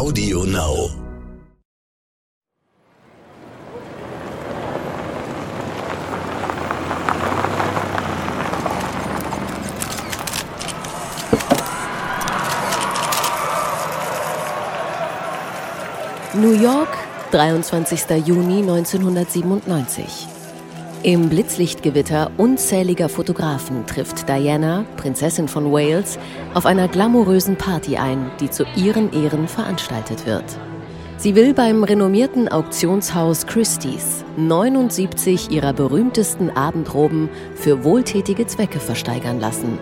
Audio Now. New York, 23. Juni 1997. Im Blitzlichtgewitter unzähliger Fotografen trifft Diana, Prinzessin von Wales, auf einer glamourösen Party ein, die zu ihren Ehren veranstaltet wird. Sie will beim renommierten Auktionshaus Christie's 79 ihrer berühmtesten Abendroben für wohltätige Zwecke versteigern lassen.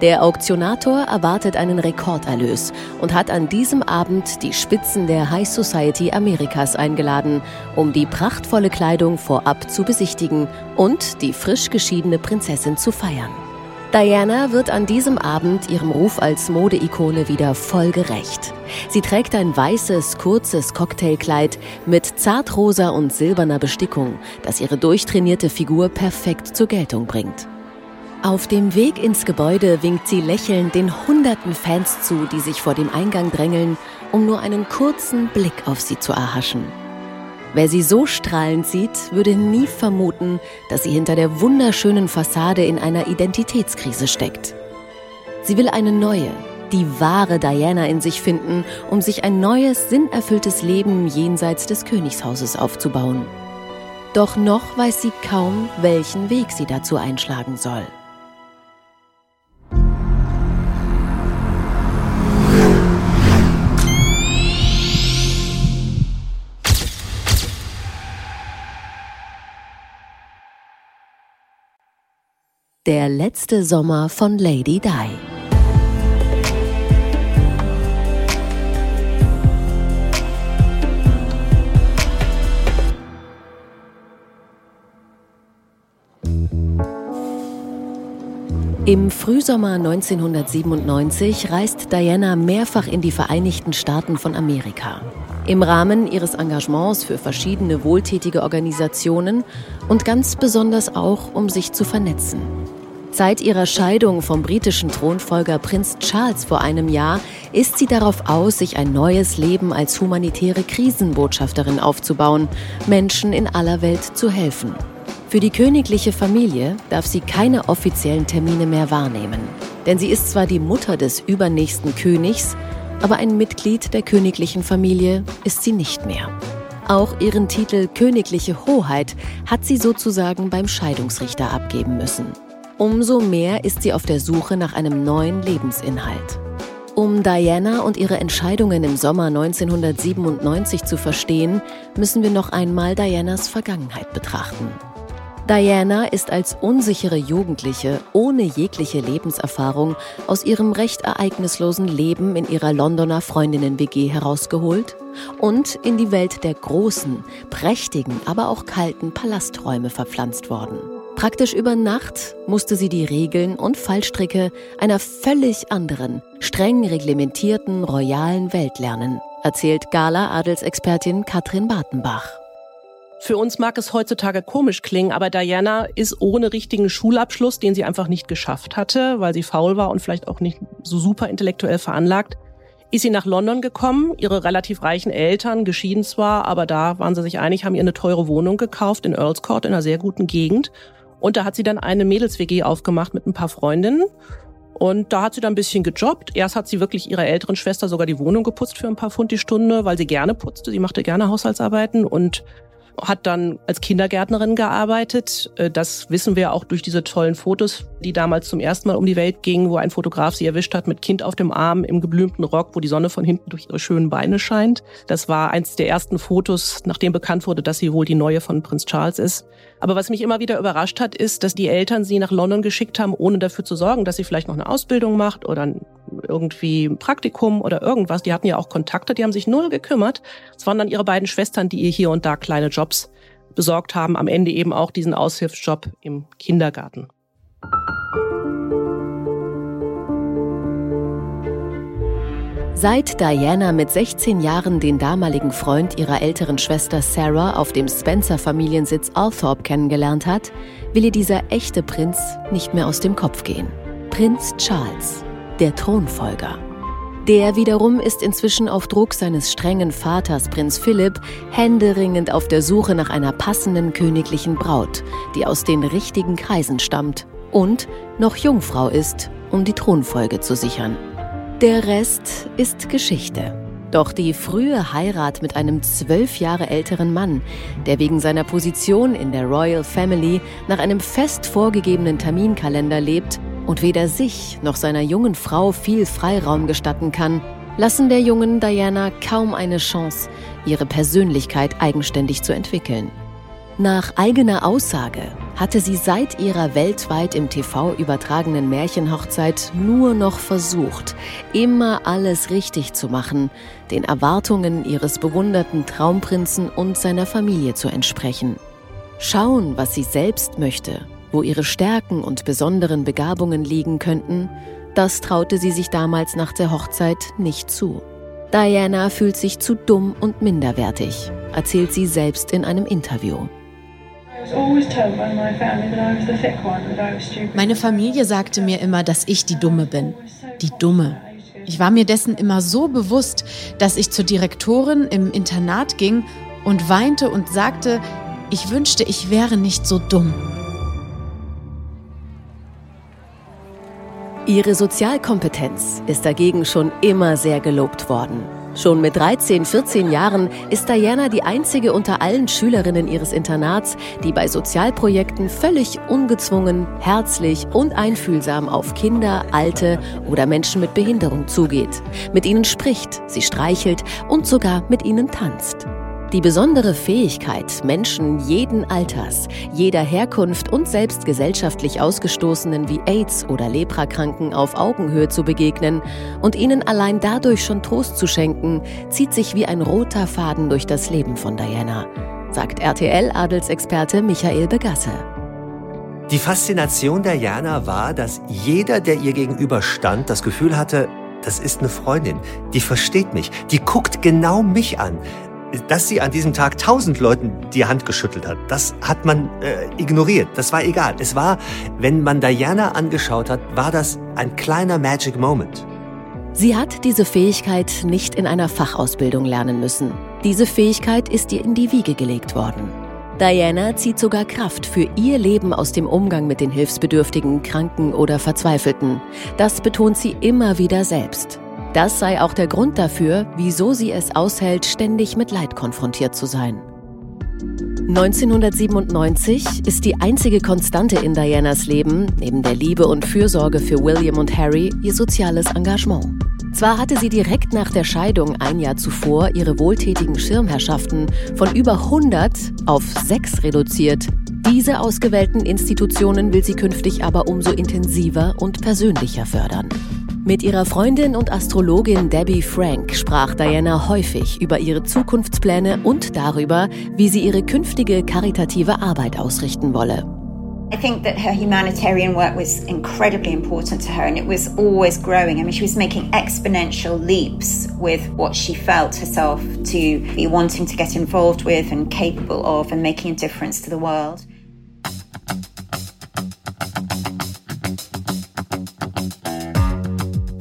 Der Auktionator erwartet einen Rekorderlös und hat an diesem Abend die Spitzen der High Society Amerikas eingeladen, um die prachtvolle Kleidung vorab zu besichtigen und die frisch geschiedene Prinzessin zu feiern. Diana wird an diesem Abend ihrem Ruf als Modeikone wieder voll gerecht. Sie trägt ein weißes, kurzes Cocktailkleid mit zartrosa und silberner Bestickung, das ihre durchtrainierte Figur perfekt zur Geltung bringt. Auf dem Weg ins Gebäude winkt sie lächelnd den hunderten Fans zu, die sich vor dem Eingang drängeln, um nur einen kurzen Blick auf sie zu erhaschen. Wer sie so strahlend sieht, würde nie vermuten, dass sie hinter der wunderschönen Fassade in einer Identitätskrise steckt. Sie will eine neue, die wahre Diana in sich finden, um sich ein neues, sinnerfülltes Leben jenseits des Königshauses aufzubauen. Doch noch weiß sie kaum, welchen Weg sie dazu einschlagen soll. Der letzte Sommer von Lady Di. Im Frühsommer 1997 reist Diana mehrfach in die Vereinigten Staaten von Amerika. Im Rahmen ihres Engagements für verschiedene wohltätige Organisationen und ganz besonders auch, um sich zu vernetzen. Seit ihrer Scheidung vom britischen Thronfolger Prinz Charles vor einem Jahr ist sie darauf aus, sich ein neues Leben als humanitäre Krisenbotschafterin aufzubauen, Menschen in aller Welt zu helfen. Für die königliche Familie darf sie keine offiziellen Termine mehr wahrnehmen. Denn sie ist zwar die Mutter des übernächsten Königs, aber ein Mitglied der königlichen Familie ist sie nicht mehr. Auch ihren Titel Königliche Hoheit hat sie sozusagen beim Scheidungsrichter abgeben müssen. Umso mehr ist sie auf der Suche nach einem neuen Lebensinhalt. Um Diana und ihre Entscheidungen im Sommer 1997 zu verstehen, müssen wir noch einmal Dianas Vergangenheit betrachten. Diana ist als unsichere Jugendliche ohne jegliche Lebenserfahrung aus ihrem recht ereignislosen Leben in ihrer Londoner Freundinnen-WG herausgeholt und in die Welt der großen, prächtigen, aber auch kalten Palasträume verpflanzt worden. Praktisch über Nacht musste sie die Regeln und Fallstricke einer völlig anderen, streng reglementierten, royalen Welt lernen, erzählt Gala-Adelsexpertin Katrin Bartenbach. Für uns mag es heutzutage komisch klingen, aber Diana ist ohne richtigen Schulabschluss, den sie einfach nicht geschafft hatte, weil sie faul war und vielleicht auch nicht so super intellektuell veranlagt, ist sie nach London gekommen. Ihre relativ reichen Eltern, geschieden zwar, aber da waren sie sich einig, haben ihr eine teure Wohnung gekauft in Earls Court in einer sehr guten Gegend. Und da hat sie dann eine Mädels-WG aufgemacht mit ein paar Freundinnen. Und da hat sie dann ein bisschen gejobbt. Erst hat sie wirklich ihrer älteren Schwester sogar die Wohnung geputzt für ein paar Pfund die Stunde, weil sie gerne putzte. Sie machte gerne Haushaltsarbeiten und hat dann als Kindergärtnerin gearbeitet. Äh, das wissen wir auch durch diese tollen Fotos, die damals zum ersten Mal um die Welt gingen, wo ein Fotograf sie erwischt hat mit Kind auf dem Arm im geblümten Rock, wo die Sonne von hinten durch ihre schönen Beine scheint. Das war eins der ersten Fotos, nachdem bekannt wurde, dass sie wohl die neue von Prinz Charles ist. Aber was mich immer wieder überrascht hat, ist, dass die Eltern sie nach London geschickt haben, ohne dafür zu sorgen, dass sie vielleicht noch eine Ausbildung macht oder irgendwie Praktikum oder irgendwas. Die hatten ja auch Kontakte, die haben sich null gekümmert. Es waren dann ihre beiden Schwestern, die ihr hier und da kleine Jobs besorgt haben. Am Ende eben auch diesen Aushilfsjob im Kindergarten. Seit Diana mit 16 Jahren den damaligen Freund ihrer älteren Schwester Sarah auf dem Spencer-Familiensitz Althorpe kennengelernt hat, will ihr dieser echte Prinz nicht mehr aus dem Kopf gehen. Prinz Charles, der Thronfolger. Der wiederum ist inzwischen auf Druck seines strengen Vaters Prinz Philipp händeringend auf der Suche nach einer passenden königlichen Braut, die aus den richtigen Kreisen stammt und noch Jungfrau ist, um die Thronfolge zu sichern. Der Rest ist Geschichte. Doch die frühe Heirat mit einem zwölf Jahre älteren Mann, der wegen seiner Position in der Royal Family nach einem fest vorgegebenen Terminkalender lebt und weder sich noch seiner jungen Frau viel Freiraum gestatten kann, lassen der jungen Diana kaum eine Chance, ihre Persönlichkeit eigenständig zu entwickeln. Nach eigener Aussage hatte sie seit ihrer weltweit im TV übertragenen Märchenhochzeit nur noch versucht, immer alles richtig zu machen, den Erwartungen ihres bewunderten Traumprinzen und seiner Familie zu entsprechen. Schauen, was sie selbst möchte, wo ihre Stärken und besonderen Begabungen liegen könnten, das traute sie sich damals nach der Hochzeit nicht zu. Diana fühlt sich zu dumm und minderwertig, erzählt sie selbst in einem Interview. Meine Familie sagte mir immer, dass ich die Dumme bin. Die Dumme. Ich war mir dessen immer so bewusst, dass ich zur Direktorin im Internat ging und weinte und sagte, ich wünschte, ich wäre nicht so dumm. Ihre Sozialkompetenz ist dagegen schon immer sehr gelobt worden. Schon mit 13, 14 Jahren ist Diana die einzige unter allen Schülerinnen ihres Internats, die bei Sozialprojekten völlig ungezwungen, herzlich und einfühlsam auf Kinder, Alte oder Menschen mit Behinderung zugeht, mit ihnen spricht, sie streichelt und sogar mit ihnen tanzt. Die besondere Fähigkeit, Menschen jeden Alters, jeder Herkunft und selbst gesellschaftlich Ausgestoßenen wie AIDS oder Leprakranken auf Augenhöhe zu begegnen und ihnen allein dadurch schon Trost zu schenken, zieht sich wie ein roter Faden durch das Leben von Diana, sagt RTL-Adelsexperte Michael Begasse. Die Faszination der Jana war, dass jeder, der ihr gegenüberstand, das Gefühl hatte, das ist eine Freundin, die versteht mich, die guckt genau mich an dass sie an diesem Tag tausend Leuten die Hand geschüttelt hat, das hat man äh, ignoriert. Das war egal. Es war, wenn man Diana angeschaut hat, war das ein kleiner Magic Moment. Sie hat diese Fähigkeit nicht in einer Fachausbildung lernen müssen. Diese Fähigkeit ist ihr in die Wiege gelegt worden. Diana zieht sogar Kraft für ihr Leben aus dem Umgang mit den Hilfsbedürftigen, Kranken oder Verzweifelten. Das betont sie immer wieder selbst. Das sei auch der Grund dafür, wieso sie es aushält, ständig mit Leid konfrontiert zu sein. 1997 ist die einzige Konstante in Dianas Leben, neben der Liebe und Fürsorge für William und Harry, ihr soziales Engagement. Zwar hatte sie direkt nach der Scheidung ein Jahr zuvor ihre wohltätigen Schirmherrschaften von über 100 auf 6 reduziert. Diese ausgewählten Institutionen will sie künftig aber umso intensiver und persönlicher fördern. Mit ihrer Freundin und Astrologin Debbie Frank sprach Diana häufig über ihre Zukunftspläne und darüber, wie sie ihre künftige karitative Arbeit ausrichten wolle. I think that her humanitarian work was incredibly important to her and it was always growing. I mean, she was making exponential leaps with what she felt herself to be wanting to get involved with and capable of and making a difference to the world.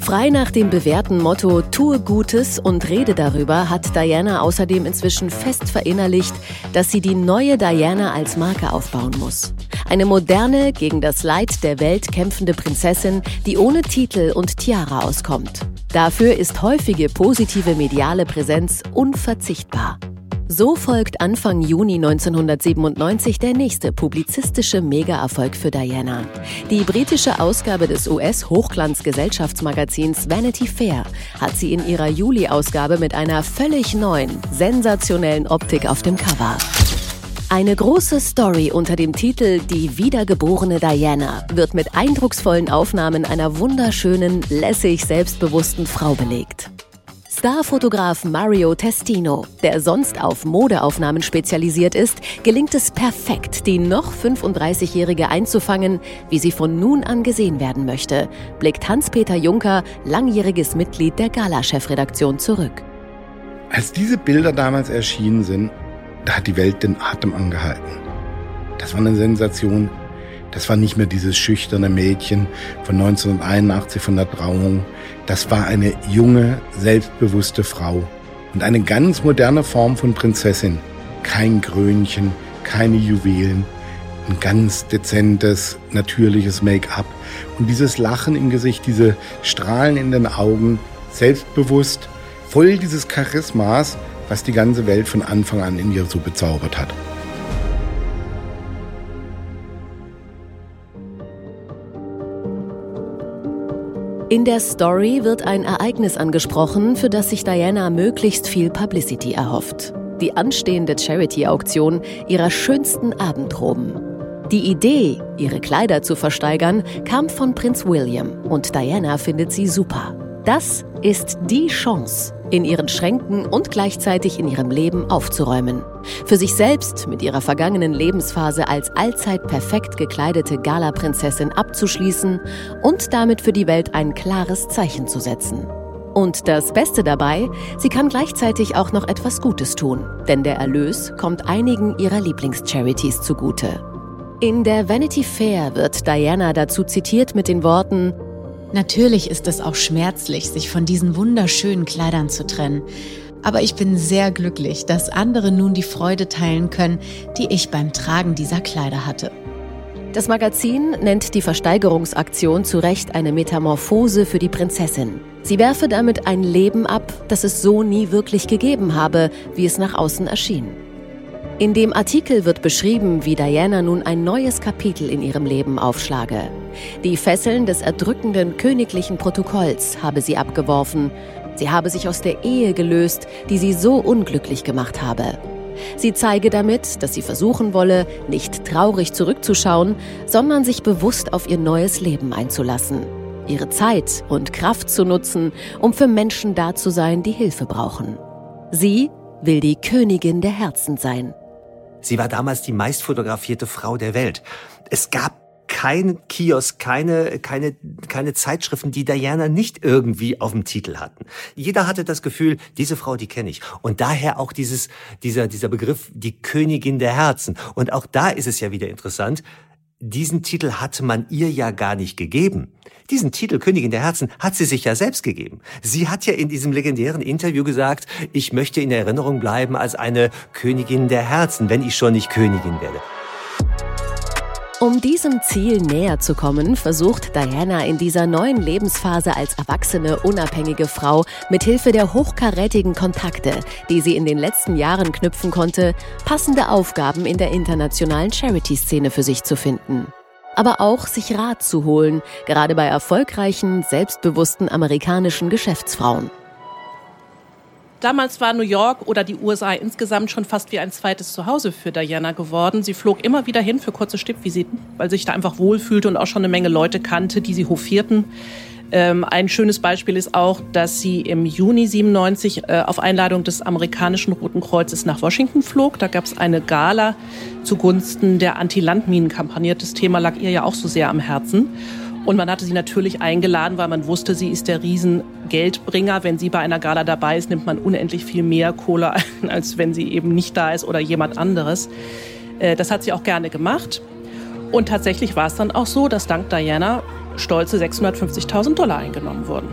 Frei nach dem bewährten Motto Tue Gutes und rede darüber hat Diana außerdem inzwischen fest verinnerlicht, dass sie die neue Diana als Marke aufbauen muss. Eine moderne, gegen das Leid der Welt kämpfende Prinzessin, die ohne Titel und Tiara auskommt. Dafür ist häufige positive mediale Präsenz unverzichtbar. So folgt Anfang Juni 1997 der nächste publizistische Mega-Erfolg für Diana. Die britische Ausgabe des US-Hochglanz-Gesellschaftsmagazins Vanity Fair hat sie in ihrer Juli-Ausgabe mit einer völlig neuen, sensationellen Optik auf dem Cover. Eine große Story unter dem Titel Die wiedergeborene Diana wird mit eindrucksvollen Aufnahmen einer wunderschönen, lässig selbstbewussten Frau belegt. Starfotograf Mario Testino, der sonst auf Modeaufnahmen spezialisiert ist, gelingt es perfekt, die noch 35-Jährige einzufangen, wie sie von nun an gesehen werden möchte, blickt Hans-Peter Juncker, langjähriges Mitglied der Gala-Chefredaktion, zurück. Als diese Bilder damals erschienen sind, da hat die Welt den Atem angehalten. Das war eine Sensation. Das war nicht mehr dieses schüchterne Mädchen von 1981 von der Trauung. Das war eine junge, selbstbewusste Frau und eine ganz moderne Form von Prinzessin. Kein Krönchen, keine Juwelen, ein ganz dezentes, natürliches Make-up und dieses Lachen im Gesicht, diese Strahlen in den Augen, selbstbewusst, voll dieses Charismas, was die ganze Welt von Anfang an in ihr so bezaubert hat. In der Story wird ein Ereignis angesprochen, für das sich Diana möglichst viel Publicity erhofft. Die anstehende Charity-Auktion ihrer schönsten Abendroben. Die Idee, ihre Kleider zu versteigern, kam von Prinz William und Diana findet sie super. Das ist die Chance, in ihren Schränken und gleichzeitig in ihrem Leben aufzuräumen. Für sich selbst mit ihrer vergangenen Lebensphase als allzeit perfekt gekleidete Galaprinzessin abzuschließen und damit für die Welt ein klares Zeichen zu setzen. Und das Beste dabei, sie kann gleichzeitig auch noch etwas Gutes tun, denn der Erlös kommt einigen ihrer Lieblingscharities zugute. In der Vanity Fair wird Diana dazu zitiert mit den Worten Natürlich ist es auch schmerzlich, sich von diesen wunderschönen Kleidern zu trennen. Aber ich bin sehr glücklich, dass andere nun die Freude teilen können, die ich beim Tragen dieser Kleider hatte. Das Magazin nennt die Versteigerungsaktion zu Recht eine Metamorphose für die Prinzessin. Sie werfe damit ein Leben ab, das es so nie wirklich gegeben habe, wie es nach außen erschien. In dem Artikel wird beschrieben, wie Diana nun ein neues Kapitel in ihrem Leben aufschlage. Die Fesseln des erdrückenden königlichen Protokolls habe sie abgeworfen. Sie habe sich aus der Ehe gelöst, die sie so unglücklich gemacht habe. Sie zeige damit, dass sie versuchen wolle, nicht traurig zurückzuschauen, sondern sich bewusst auf ihr neues Leben einzulassen. Ihre Zeit und Kraft zu nutzen, um für Menschen da zu sein, die Hilfe brauchen. Sie will die Königin der Herzen sein. Sie war damals die meistfotografierte Frau der Welt. Es gab keinen Kiosk, keine, keine, keine Zeitschriften, die Diana nicht irgendwie auf dem Titel hatten. Jeder hatte das Gefühl, diese Frau, die kenne ich. Und daher auch dieses, dieser, dieser Begriff, die Königin der Herzen. Und auch da ist es ja wieder interessant, diesen Titel hatte man ihr ja gar nicht gegeben. Diesen Titel Königin der Herzen hat sie sich ja selbst gegeben. Sie hat ja in diesem legendären Interview gesagt, ich möchte in Erinnerung bleiben als eine Königin der Herzen, wenn ich schon nicht Königin werde. Um diesem Ziel näher zu kommen, versucht Diana in dieser neuen Lebensphase als erwachsene, unabhängige Frau mit Hilfe der hochkarätigen Kontakte, die sie in den letzten Jahren knüpfen konnte, passende Aufgaben in der internationalen Charity-Szene für sich zu finden. Aber auch sich Rat zu holen, gerade bei erfolgreichen, selbstbewussten amerikanischen Geschäftsfrauen. Damals war New York oder die USA insgesamt schon fast wie ein zweites Zuhause für Diana geworden. Sie flog immer wieder hin für kurze Stippvisiten, weil sie sich da einfach wohlfühlte und auch schon eine Menge Leute kannte, die sie hofierten. Ähm, ein schönes Beispiel ist auch, dass sie im Juni 97 äh, auf Einladung des amerikanischen Roten Kreuzes nach Washington flog. Da gab es eine Gala zugunsten der Anti-Landminen-Kampagne. Das Thema lag ihr ja auch so sehr am Herzen. Und man hatte sie natürlich eingeladen, weil man wusste, sie ist der Riesengeldbringer. Wenn sie bei einer Gala dabei ist, nimmt man unendlich viel mehr Kohle ein, als wenn sie eben nicht da ist oder jemand anderes. Äh, das hat sie auch gerne gemacht. Und tatsächlich war es dann auch so, dass dank Diana stolze 650.000 Dollar eingenommen wurden.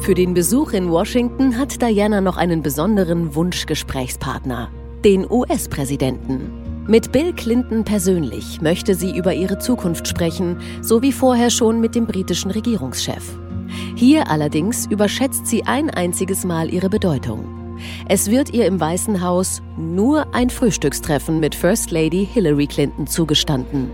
Für den Besuch in Washington hat Diana noch einen besonderen Wunschgesprächspartner, den US-Präsidenten. Mit Bill Clinton persönlich möchte sie über ihre Zukunft sprechen, so wie vorher schon mit dem britischen Regierungschef. Hier allerdings überschätzt sie ein einziges Mal ihre Bedeutung. Es wird ihr im Weißen Haus nur ein Frühstückstreffen mit First Lady Hillary Clinton zugestanden.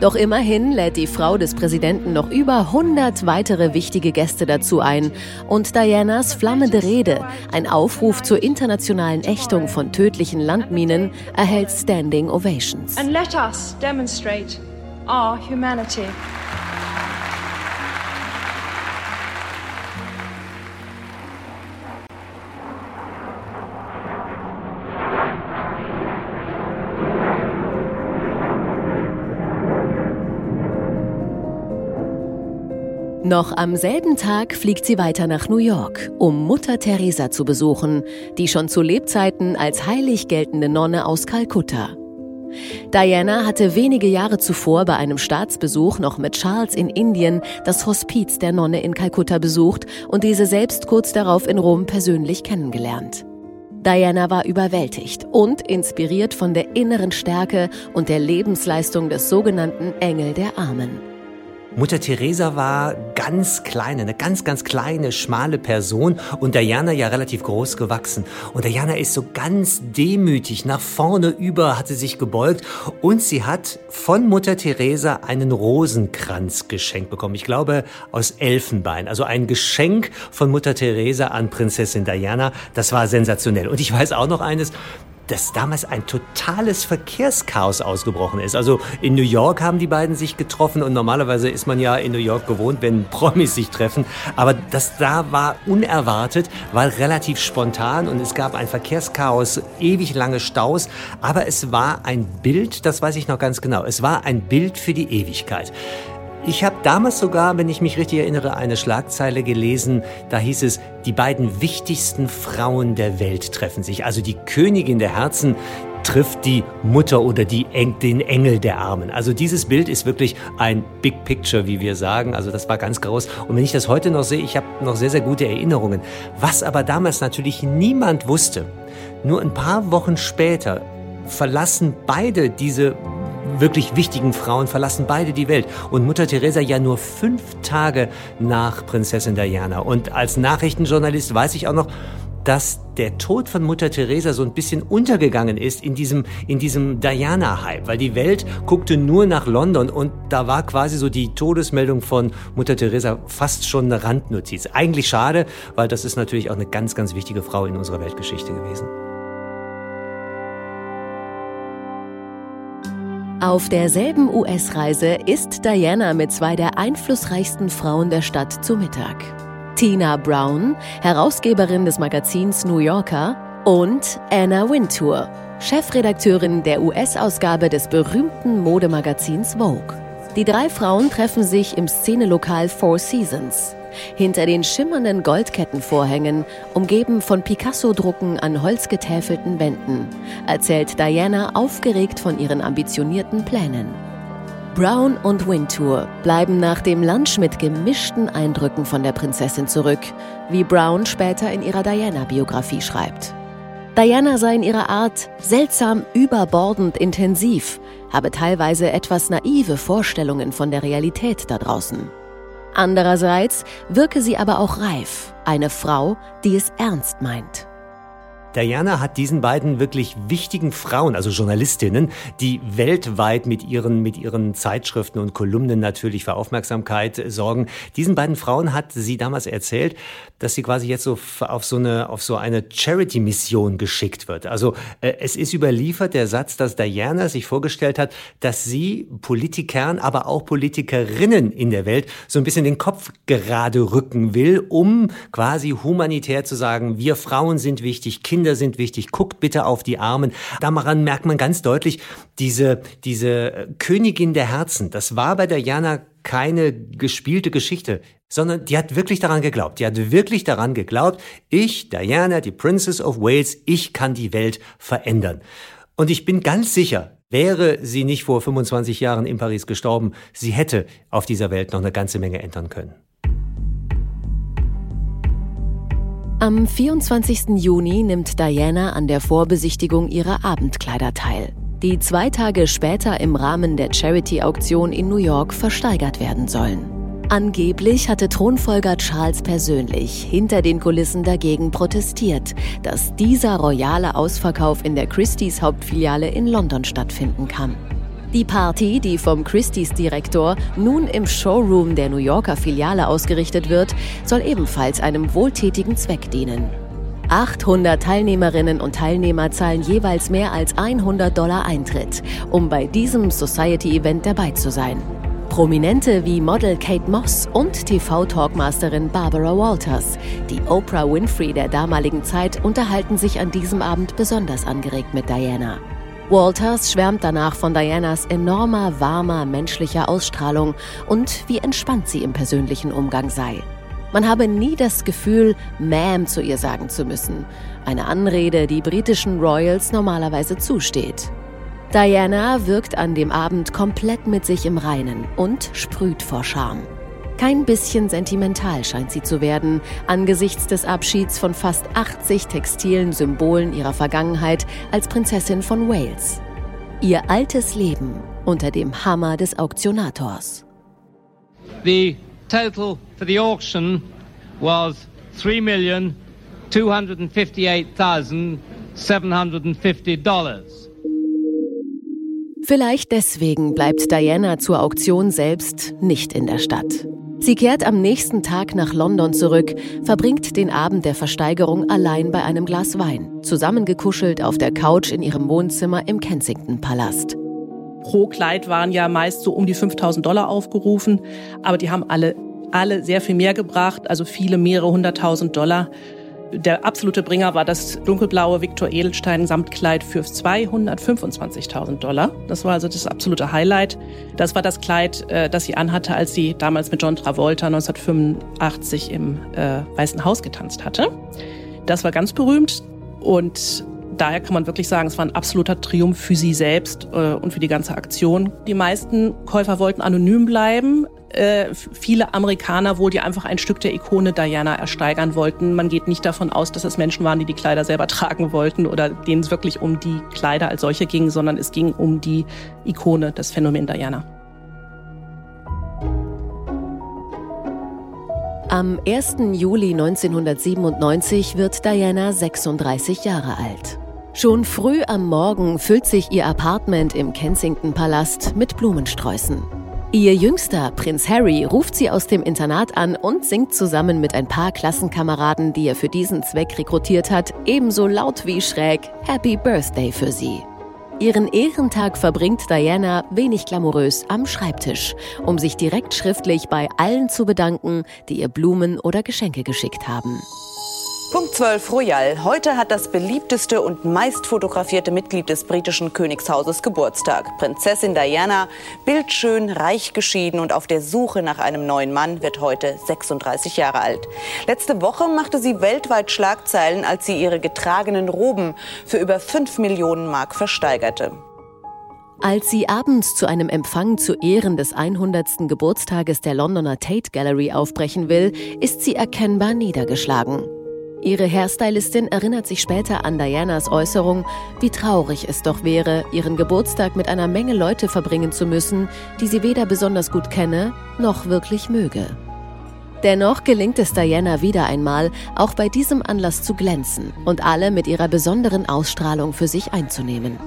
Doch immerhin lädt die Frau des Präsidenten noch über 100 weitere wichtige Gäste dazu ein und Dianas flammende Rede, ein Aufruf zur internationalen Ächtung von tödlichen Landminen, erhält Standing Ovations. And let us demonstrate our humanity. Noch am selben Tag fliegt sie weiter nach New York, um Mutter Teresa zu besuchen, die schon zu Lebzeiten als heilig geltende Nonne aus Kalkutta. Diana hatte wenige Jahre zuvor bei einem Staatsbesuch noch mit Charles in Indien das Hospiz der Nonne in Kalkutta besucht und diese selbst kurz darauf in Rom persönlich kennengelernt. Diana war überwältigt und inspiriert von der inneren Stärke und der Lebensleistung des sogenannten Engel der Armen. Mutter Teresa war ganz kleine, eine ganz, ganz kleine, schmale Person und Diana ja relativ groß gewachsen. Und Diana ist so ganz demütig nach vorne über, hat sie sich gebeugt und sie hat von Mutter Teresa einen Rosenkranz geschenkt bekommen. Ich glaube aus Elfenbein. Also ein Geschenk von Mutter Teresa an Prinzessin Diana. Das war sensationell. Und ich weiß auch noch eines, dass damals ein totales Verkehrschaos ausgebrochen ist. Also in New York haben die beiden sich getroffen und normalerweise ist man ja in New York gewohnt, wenn Promis sich treffen. Aber das da war unerwartet, war relativ spontan und es gab ein Verkehrschaos, ewig lange Staus. Aber es war ein Bild, das weiß ich noch ganz genau, es war ein Bild für die Ewigkeit. Ich habe damals sogar, wenn ich mich richtig erinnere, eine Schlagzeile gelesen, da hieß es, die beiden wichtigsten Frauen der Welt treffen sich. Also die Königin der Herzen trifft die Mutter oder die, den Engel der Armen. Also dieses Bild ist wirklich ein Big Picture, wie wir sagen. Also das war ganz groß. Und wenn ich das heute noch sehe, ich habe noch sehr, sehr gute Erinnerungen. Was aber damals natürlich niemand wusste, nur ein paar Wochen später verlassen beide diese wirklich wichtigen Frauen verlassen beide die Welt. Und Mutter Teresa ja nur fünf Tage nach Prinzessin Diana. Und als Nachrichtenjournalist weiß ich auch noch, dass der Tod von Mutter Teresa so ein bisschen untergegangen ist in diesem, in diesem Diana-Hype, weil die Welt guckte nur nach London und da war quasi so die Todesmeldung von Mutter Teresa fast schon eine Randnotiz. Eigentlich schade, weil das ist natürlich auch eine ganz, ganz wichtige Frau in unserer Weltgeschichte gewesen. Auf derselben US-Reise isst Diana mit zwei der einflussreichsten Frauen der Stadt zu Mittag. Tina Brown, Herausgeberin des Magazins New Yorker, und Anna Wintour, Chefredakteurin der US-Ausgabe des berühmten Modemagazins Vogue. Die drei Frauen treffen sich im Szenelokal Four Seasons. Hinter den schimmernden Goldkettenvorhängen, umgeben von Picasso-Drucken an holzgetäfelten Wänden, erzählt Diana aufgeregt von ihren ambitionierten Plänen. Brown und Wintour bleiben nach dem Lunch mit gemischten Eindrücken von der Prinzessin zurück, wie Brown später in ihrer Diana-Biografie schreibt. Diana sei in ihrer Art seltsam überbordend intensiv, habe teilweise etwas naive Vorstellungen von der Realität da draußen. Andererseits wirke sie aber auch reif, eine Frau, die es ernst meint. Diana hat diesen beiden wirklich wichtigen Frauen, also Journalistinnen, die weltweit mit ihren, mit ihren Zeitschriften und Kolumnen natürlich für Aufmerksamkeit sorgen. Diesen beiden Frauen hat sie damals erzählt, dass sie quasi jetzt so auf so eine, auf so eine Charity-Mission geschickt wird. Also äh, es ist überliefert der Satz, dass Diana sich vorgestellt hat, dass sie Politikern, aber auch Politikerinnen in der Welt so ein bisschen den Kopf gerade rücken will, um quasi humanitär zu sagen, wir Frauen sind wichtig, Kinder Kinder sind wichtig, guckt bitte auf die Armen. Daran merkt man ganz deutlich, diese, diese Königin der Herzen, das war bei Diana keine gespielte Geschichte, sondern die hat wirklich daran geglaubt. Die hat wirklich daran geglaubt, ich, Diana, die Princess of Wales, ich kann die Welt verändern. Und ich bin ganz sicher, wäre sie nicht vor 25 Jahren in Paris gestorben, sie hätte auf dieser Welt noch eine ganze Menge ändern können. Am 24. Juni nimmt Diana an der Vorbesichtigung ihrer Abendkleider teil, die zwei Tage später im Rahmen der Charity-Auktion in New York versteigert werden sollen. Angeblich hatte Thronfolger Charles persönlich hinter den Kulissen dagegen protestiert, dass dieser royale Ausverkauf in der Christie's Hauptfiliale in London stattfinden kann. Die Party, die vom Christie's Direktor nun im Showroom der New Yorker Filiale ausgerichtet wird, soll ebenfalls einem wohltätigen Zweck dienen. 800 Teilnehmerinnen und Teilnehmer zahlen jeweils mehr als 100 Dollar Eintritt, um bei diesem Society-Event dabei zu sein. Prominente wie Model Kate Moss und TV-Talkmasterin Barbara Walters, die Oprah Winfrey der damaligen Zeit, unterhalten sich an diesem Abend besonders angeregt mit Diana. Walters schwärmt danach von Dianas enormer, warmer, menschlicher Ausstrahlung und wie entspannt sie im persönlichen Umgang sei. Man habe nie das Gefühl, Ma'am zu ihr sagen zu müssen, eine Anrede, die britischen Royals normalerweise zusteht. Diana wirkt an dem Abend komplett mit sich im Reinen und sprüht vor Scham. Kein bisschen sentimental scheint sie zu werden, angesichts des Abschieds von fast 80 textilen Symbolen ihrer Vergangenheit als Prinzessin von Wales. Ihr altes Leben unter dem Hammer des Auktionators. The total for the auction was 3,258,750 dollars. Vielleicht deswegen bleibt Diana zur Auktion selbst nicht in der Stadt. Sie kehrt am nächsten Tag nach London zurück, verbringt den Abend der Versteigerung allein bei einem Glas Wein, zusammengekuschelt auf der Couch in ihrem Wohnzimmer im Kensington-Palast. Pro Kleid waren ja meist so um die 5000 Dollar aufgerufen, aber die haben alle, alle sehr viel mehr gebracht, also viele mehrere hunderttausend Dollar. Der absolute Bringer war das dunkelblaue Victor Edelstein Samtkleid für 225.000 Dollar. Das war also das absolute Highlight. Das war das Kleid, äh, das sie anhatte, als sie damals mit John Travolta 1985 im äh, Weißen Haus getanzt hatte. Das war ganz berühmt und daher kann man wirklich sagen, es war ein absoluter Triumph für sie selbst äh, und für die ganze Aktion. Die meisten Käufer wollten anonym bleiben äh, viele Amerikaner wohl, die einfach ein Stück der Ikone Diana ersteigern wollten. Man geht nicht davon aus, dass es Menschen waren, die die Kleider selber tragen wollten oder denen es wirklich um die Kleider als solche ging, sondern es ging um die Ikone, das Phänomen Diana. Am 1. Juli 1997 wird Diana 36 Jahre alt. Schon früh am Morgen füllt sich ihr Apartment im Kensington Palast mit Blumensträußen. Ihr jüngster, Prinz Harry, ruft sie aus dem Internat an und singt zusammen mit ein paar Klassenkameraden, die er für diesen Zweck rekrutiert hat, ebenso laut wie schräg Happy Birthday für sie. Ihren Ehrentag verbringt Diana wenig glamourös am Schreibtisch, um sich direkt schriftlich bei allen zu bedanken, die ihr Blumen oder Geschenke geschickt haben. Punkt 12 Royal. Heute hat das beliebteste und meist fotografierte Mitglied des britischen Königshauses Geburtstag. Prinzessin Diana, bildschön, reich geschieden und auf der Suche nach einem neuen Mann, wird heute 36 Jahre alt. Letzte Woche machte sie weltweit Schlagzeilen, als sie ihre getragenen Roben für über 5 Millionen Mark versteigerte. Als sie abends zu einem Empfang zu Ehren des 100. Geburtstages der Londoner Tate Gallery aufbrechen will, ist sie erkennbar niedergeschlagen. Ihre Hairstylistin erinnert sich später an Dianas Äußerung, wie traurig es doch wäre, ihren Geburtstag mit einer Menge Leute verbringen zu müssen, die sie weder besonders gut kenne, noch wirklich möge. Dennoch gelingt es Diana wieder einmal, auch bei diesem Anlass zu glänzen und alle mit ihrer besonderen Ausstrahlung für sich einzunehmen.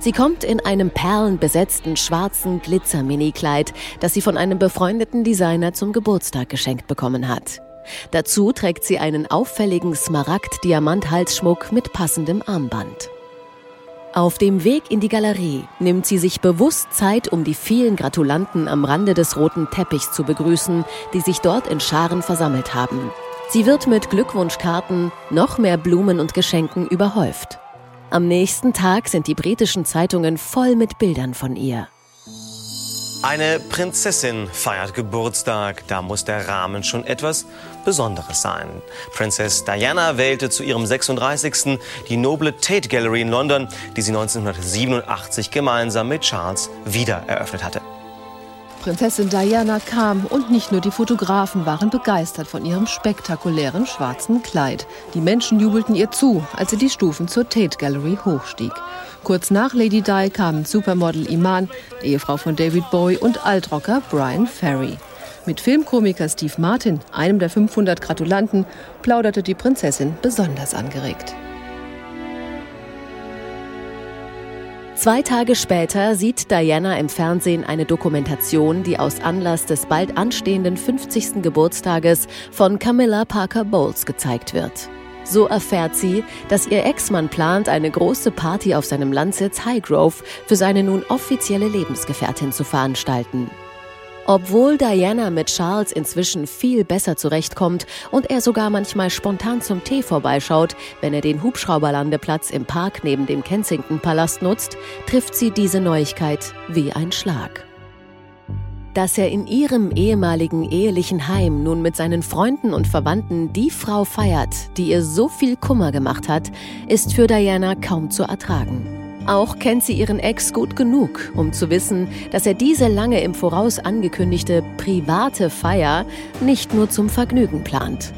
Sie kommt in einem perlenbesetzten schwarzen Glitzer-Mini-Kleid, das sie von einem befreundeten Designer zum Geburtstag geschenkt bekommen hat. Dazu trägt sie einen auffälligen Smaragd-Diamant-Halsschmuck mit passendem Armband. Auf dem Weg in die Galerie nimmt sie sich bewusst Zeit, um die vielen Gratulanten am Rande des roten Teppichs zu begrüßen, die sich dort in Scharen versammelt haben. Sie wird mit Glückwunschkarten, noch mehr Blumen und Geschenken überhäuft. Am nächsten Tag sind die britischen Zeitungen voll mit Bildern von ihr. Eine Prinzessin feiert Geburtstag. Da muss der Rahmen schon etwas Besonderes sein. Prinzess Diana wählte zu ihrem 36. die noble Tate Gallery in London, die sie 1987 gemeinsam mit Charles wieder eröffnet hatte. Prinzessin Diana kam und nicht nur die Fotografen waren begeistert von ihrem spektakulären schwarzen Kleid. Die Menschen jubelten ihr zu, als sie die Stufen zur Tate Gallery hochstieg. Kurz nach Lady Di kamen Supermodel Iman, Ehefrau von David Bowie und Altrocker Brian Ferry. Mit Filmkomiker Steve Martin, einem der 500 Gratulanten, plauderte die Prinzessin besonders angeregt. Zwei Tage später sieht Diana im Fernsehen eine Dokumentation, die aus Anlass des bald anstehenden 50. Geburtstages von Camilla Parker Bowles gezeigt wird. So erfährt sie, dass ihr Ex-Mann plant, eine große Party auf seinem Landsitz Highgrove für seine nun offizielle Lebensgefährtin zu veranstalten. Obwohl Diana mit Charles inzwischen viel besser zurechtkommt und er sogar manchmal spontan zum Tee vorbeischaut, wenn er den Hubschrauberlandeplatz im Park neben dem Kensington-Palast nutzt, trifft sie diese Neuigkeit wie ein Schlag. Dass er in ihrem ehemaligen ehelichen Heim nun mit seinen Freunden und Verwandten die Frau feiert, die ihr so viel Kummer gemacht hat, ist für Diana kaum zu ertragen. Auch kennt sie ihren Ex gut genug, um zu wissen, dass er diese lange im Voraus angekündigte private Feier nicht nur zum Vergnügen plant.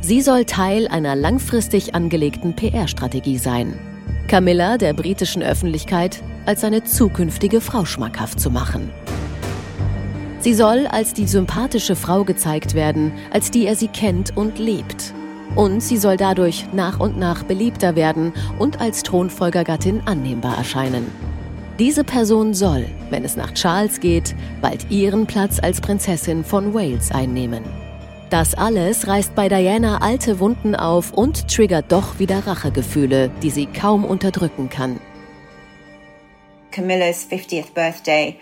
Sie soll Teil einer langfristig angelegten PR-Strategie sein. Camilla der britischen Öffentlichkeit als seine zukünftige Frau schmackhaft zu machen. Sie soll als die sympathische Frau gezeigt werden, als die er sie kennt und liebt. Und sie soll dadurch nach und nach beliebter werden und als Thronfolgergattin annehmbar erscheinen. Diese Person soll, wenn es nach Charles geht, bald ihren Platz als Prinzessin von Wales einnehmen. Das alles reißt bei Diana alte Wunden auf und triggert doch wieder Rachegefühle, die sie kaum unterdrücken kann. Camilla's 50th birthday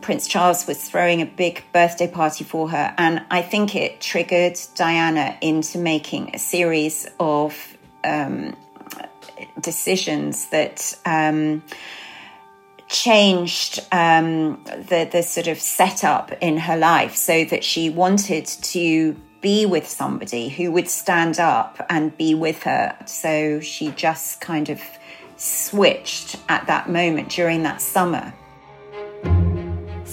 Prince Charles was throwing a big birthday party for her, and I think it triggered Diana into making a series of um, decisions that um, changed um, the the sort of setup in her life, so that she wanted to be with somebody who would stand up and be with her. So she just kind of switched at that moment during that summer.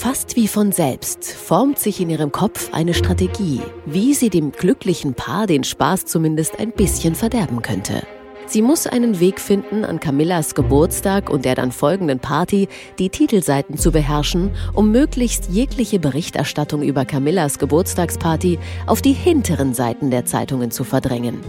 Fast wie von selbst formt sich in ihrem Kopf eine Strategie, wie sie dem glücklichen Paar den Spaß zumindest ein bisschen verderben könnte. Sie muss einen Weg finden, an Camillas Geburtstag und der dann folgenden Party die Titelseiten zu beherrschen, um möglichst jegliche Berichterstattung über Camillas Geburtstagsparty auf die hinteren Seiten der Zeitungen zu verdrängen.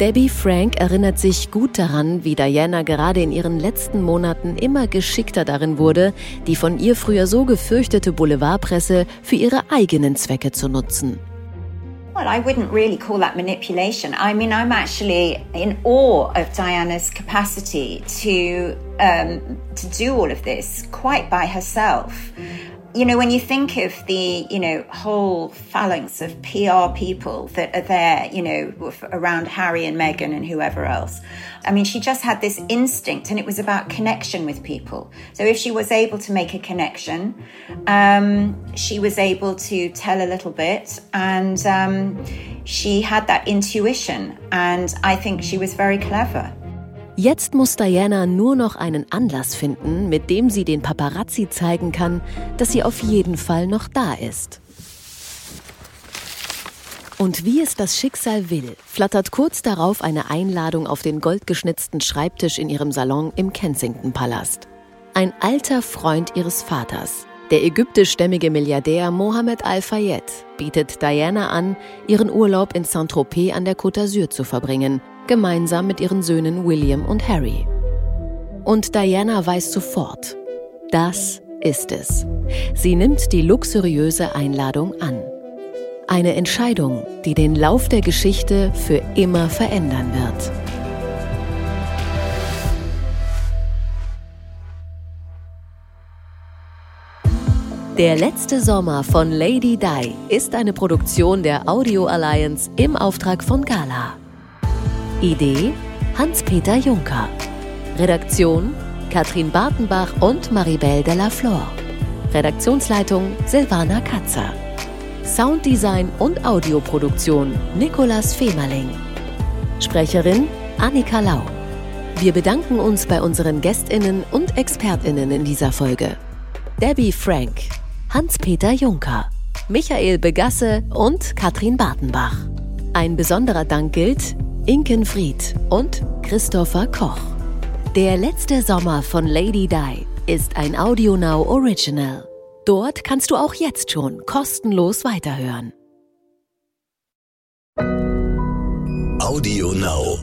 Debbie Frank erinnert sich gut daran, wie Diana gerade in ihren letzten Monaten immer geschickter darin wurde, die von ihr früher so gefürchtete Boulevardpresse für ihre eigenen Zwecke zu nutzen. Well, I wouldn't really call that manipulation. I mean, I'm actually in awe of Diana's capacity to um, to do all of this quite by herself. You know, when you think of the, you know, whole phalanx of PR people that are there, you know, around Harry and Meghan and whoever else, I mean, she just had this instinct and it was about connection with people. So if she was able to make a connection, um, she was able to tell a little bit and um, she had that intuition. And I think she was very clever. Jetzt muss Diana nur noch einen Anlass finden, mit dem sie den Paparazzi zeigen kann, dass sie auf jeden Fall noch da ist. Und wie es das Schicksal will, flattert kurz darauf eine Einladung auf den goldgeschnitzten Schreibtisch in ihrem Salon im Kensington-Palast. Ein alter Freund ihres Vaters, der ägyptischstämmige Milliardär Mohammed Al-Fayed, bietet Diana an, ihren Urlaub in Saint-Tropez an der Côte d'Azur zu verbringen – gemeinsam mit ihren Söhnen William und Harry. Und Diana weiß sofort, das ist es. Sie nimmt die luxuriöse Einladung an. Eine Entscheidung, die den Lauf der Geschichte für immer verändern wird. Der letzte Sommer von Lady Di ist eine Produktion der Audio Alliance im Auftrag von Gala. Idee Hans-Peter Juncker. Redaktion Katrin Bartenbach und Maribel de la Flor. Redaktionsleitung Silvana Katzer. Sounddesign und Audioproduktion Nikolas Femerling. Sprecherin Annika Lau. Wir bedanken uns bei unseren Gästinnen und Expertinnen in dieser Folge. Debbie Frank, Hans-Peter Juncker, Michael Begasse und Katrin Bartenbach. Ein besonderer Dank gilt Inken Fried und Christopher Koch. Der letzte Sommer von Lady Di ist ein AudioNow Original. Dort kannst du auch jetzt schon kostenlos weiterhören. AudioNow.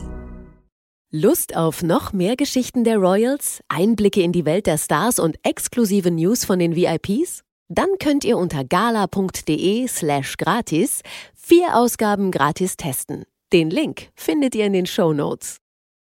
Lust auf noch mehr Geschichten der Royals, Einblicke in die Welt der Stars und exklusive News von den VIPs? Dann könnt ihr unter gala.de slash gratis vier Ausgaben gratis testen. Den Link findet ihr in den Show Notes.